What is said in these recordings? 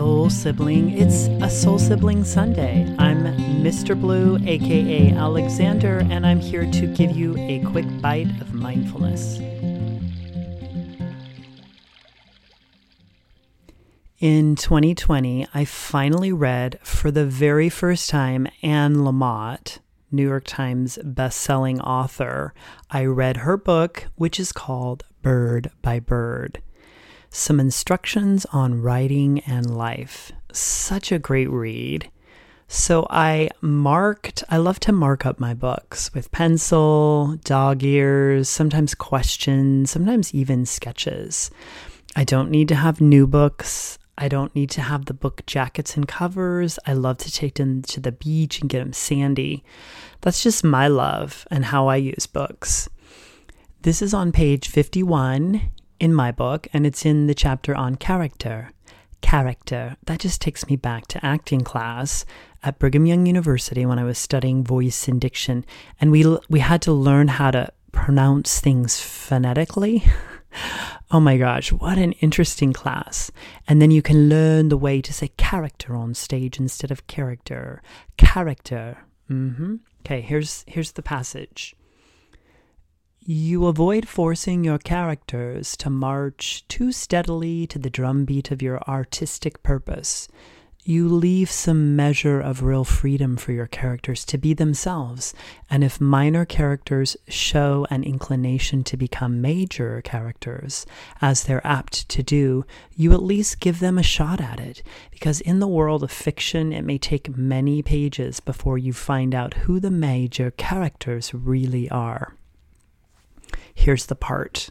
soul sibling. It's a soul sibling Sunday. I'm Mr. Blue, aka Alexander, and I'm here to give you a quick bite of mindfulness. In 2020, I finally read for the very first time Anne Lamott, New York Times bestselling author. I read her book, which is called Bird by Bird some instructions on writing and life. Such a great read. So I marked, I love to mark up my books with pencil, dog ears, sometimes questions, sometimes even sketches. I don't need to have new books. I don't need to have the book jackets and covers. I love to take them to the beach and get them sandy. That's just my love and how I use books. This is on page 51 in my book, and it's in the chapter on character. Character. That just takes me back to acting class at Brigham Young University when I was studying voice and diction, and we we had to learn how to pronounce things phonetically. oh my gosh, what an interesting class. And then you can learn the way to say character on stage instead of character. Character. Mm-hmm. Okay, here's here's the passage. You avoid forcing your characters to march too steadily to the drumbeat of your artistic purpose. You leave some measure of real freedom for your characters to be themselves, and if minor characters show an inclination to become major characters, as they're apt to do, you at least give them a shot at it, because in the world of fiction, it may take many pages before you find out who the major characters really are. Here's the part.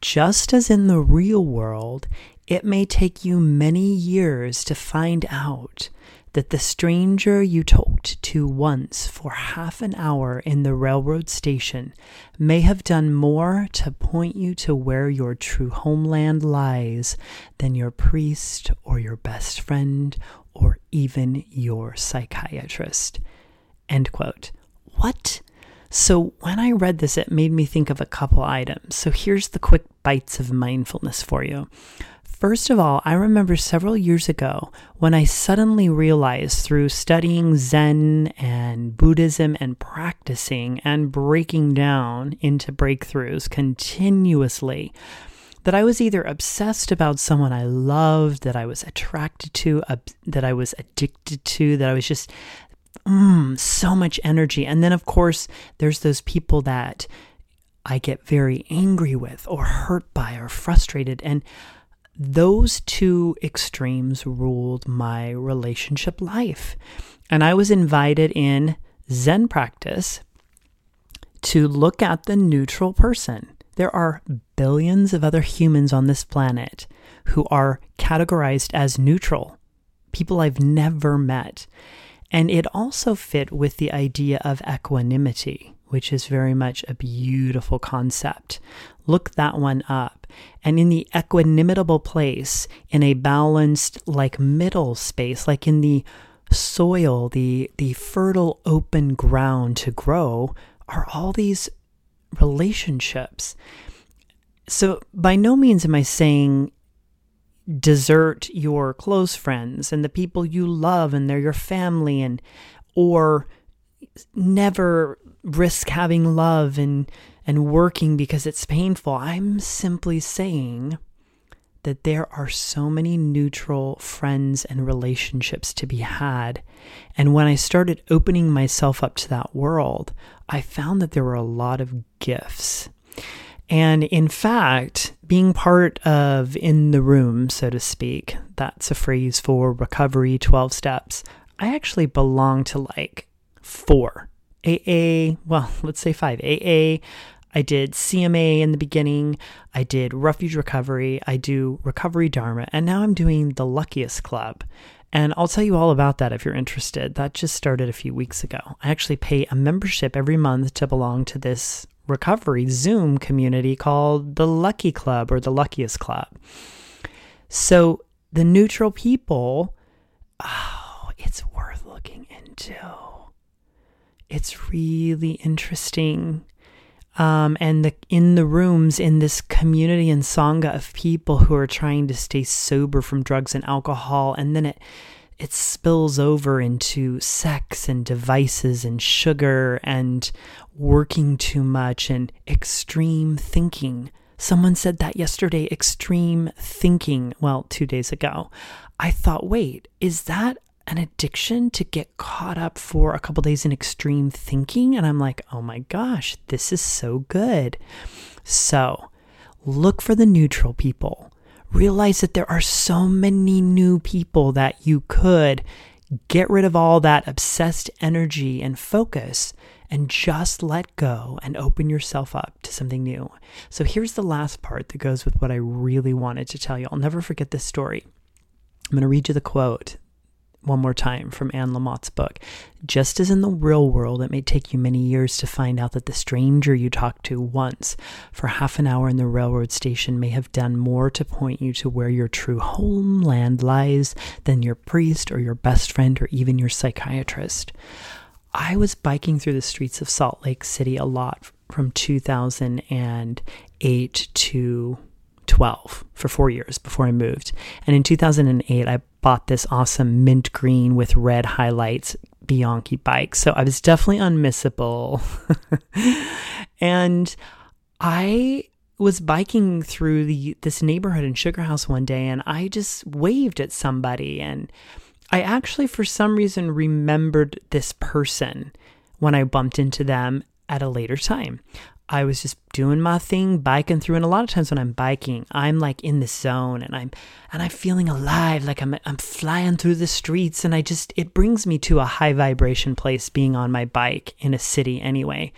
Just as in the real world, it may take you many years to find out that the stranger you talked to once for half an hour in the railroad station may have done more to point you to where your true homeland lies than your priest or your best friend or even your psychiatrist. End quote. What? So when I read this, it made me think of a couple items. So here's the quick bites of mindfulness for you. First of all, I remember several years ago when I suddenly realized through studying Zen and Buddhism and practicing and breaking down into breakthroughs continuously that I was either obsessed about someone I loved, that I was attracted to, that I was addicted to, that I was just mm, so much energy. And then, of course, there's those people that I get very angry with or hurt by or frustrated. And those two extremes ruled my relationship life. And I was invited in Zen practice to look at the neutral person. There are billions of other humans on this planet who are categorized as neutral, people I've never met. And it also fit with the idea of equanimity, which is very much a beautiful concept. Look that one up. And in the equanimitable place, in a balanced, like middle space, like in the soil, the, the fertile open ground to grow, are all these relationships. So, by no means am I saying desert your close friends and the people you love and they're your family and or never risk having love and and working because it's painful. I'm simply saying that there are so many neutral friends and relationships to be had. And when I started opening myself up to that world, I found that there were a lot of gifts. And in fact, being part of in the room, so to speak, that's a phrase for recovery 12 steps. I actually belong to like four AA, well, let's say five AA. I did CMA in the beginning. I did Refuge Recovery. I do Recovery Dharma. And now I'm doing the Luckiest Club. And I'll tell you all about that if you're interested. That just started a few weeks ago. I actually pay a membership every month to belong to this recovery Zoom community called the Lucky Club or the Luckiest Club. So the neutral people, oh, it's worth looking into. It's really interesting. Um, and the, in the rooms in this community and sangha of people who are trying to stay sober from drugs and alcohol, and then it it spills over into sex and devices and sugar and working too much and extreme thinking. Someone said that yesterday extreme thinking, well, two days ago. I thought, wait, is that an addiction to get caught up for a couple days in extreme thinking? And I'm like, oh my gosh, this is so good. So look for the neutral people realize that there are so many new people that you could get rid of all that obsessed energy and focus and just let go and open yourself up to something new. So here's the last part that goes with what I really wanted to tell you. I'll never forget this story. I'm going to read you the quote one more time from Anne Lamott's book. Just as in the real world, it may take you many years to find out that the stranger you talked to once for half an hour in the railroad station may have done more to point you to where your true homeland lies than your priest or your best friend or even your psychiatrist. I was biking through the streets of Salt Lake City a lot from 2008 to 12 for four years before I moved. And in 2008, I bought this awesome mint green with red highlights Bianchi bike. So I was definitely unmissable. and I was biking through the this neighborhood in Sugar House one day and I just waved at somebody and I actually for some reason remembered this person when I bumped into them at a later time. I was just doing my thing, biking through. And a lot of times when I'm biking, I'm like in the zone and I'm and I'm feeling alive, like I'm I'm flying through the streets. And I just it brings me to a high vibration place being on my bike in a city anyway.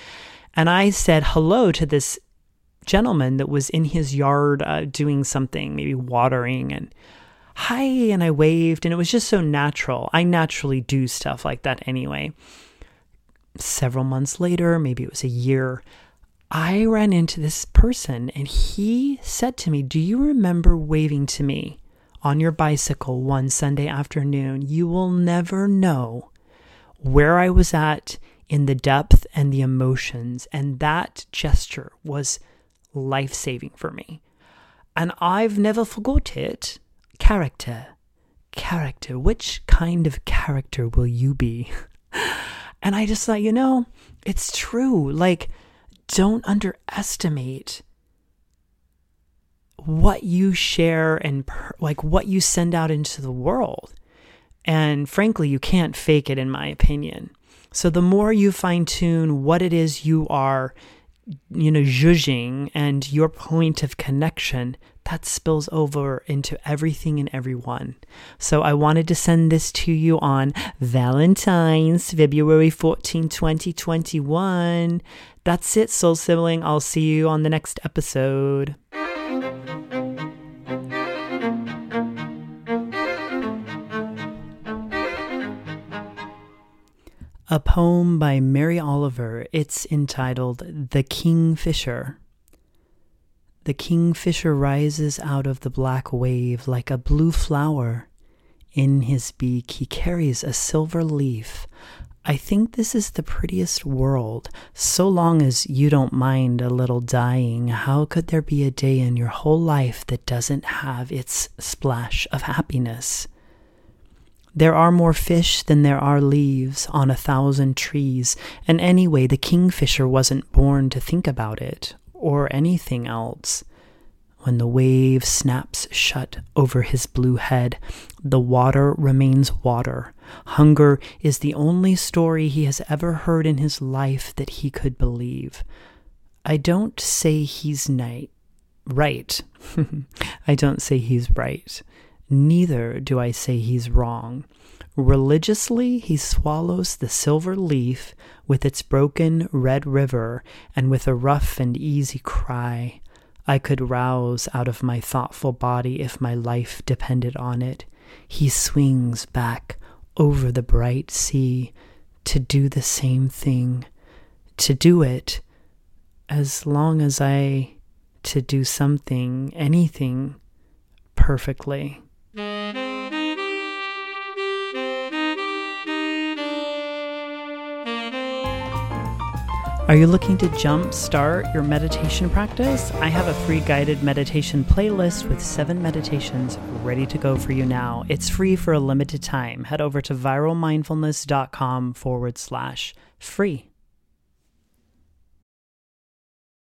And I said hello to this gentleman that was in his yard uh, doing something, maybe watering and hi and I waved and it was just so natural. I naturally do stuff like that anyway. Several months later, maybe it was a year, I ran into this person and he said to me, Do you remember waving to me on your bicycle one Sunday afternoon? You will never know where I was at in the depth and the emotions. And that gesture was life saving for me. And I've never forgot it. Character. Character. Which kind of character will you be? and I just thought, you know, it's true. Like, don't underestimate what you share and like what you send out into the world. And frankly, you can't fake it, in my opinion. So the more you fine tune what it is you are, you know, judging and your point of connection, that spills over into everything and everyone. So I wanted to send this to you on Valentine's, February 14, 2021. That's it, Soul Sibling. I'll see you on the next episode. A poem by Mary Oliver. It's entitled The Kingfisher. The kingfisher rises out of the black wave like a blue flower. In his beak he carries a silver leaf. I think this is the prettiest world. So long as you don't mind a little dying, how could there be a day in your whole life that doesn't have its splash of happiness? There are more fish than there are leaves on a thousand trees, and anyway, the kingfisher wasn't born to think about it or anything else. When the wave snaps shut over his blue head, the water remains water. Hunger is the only story he has ever heard in his life that he could believe. I don't say he's night, right. I don't say he's right. Neither do I say he's wrong. Religiously, he swallows the silver leaf with its broken red river, and with a rough and easy cry, I could rouse out of my thoughtful body if my life depended on it. He swings back over the bright sea to do the same thing, to do it as long as I to do something, anything perfectly. Are you looking to jumpstart your meditation practice? I have a free guided meditation playlist with seven meditations ready to go for you now. It's free for a limited time. Head over to viralmindfulness.com forward slash free.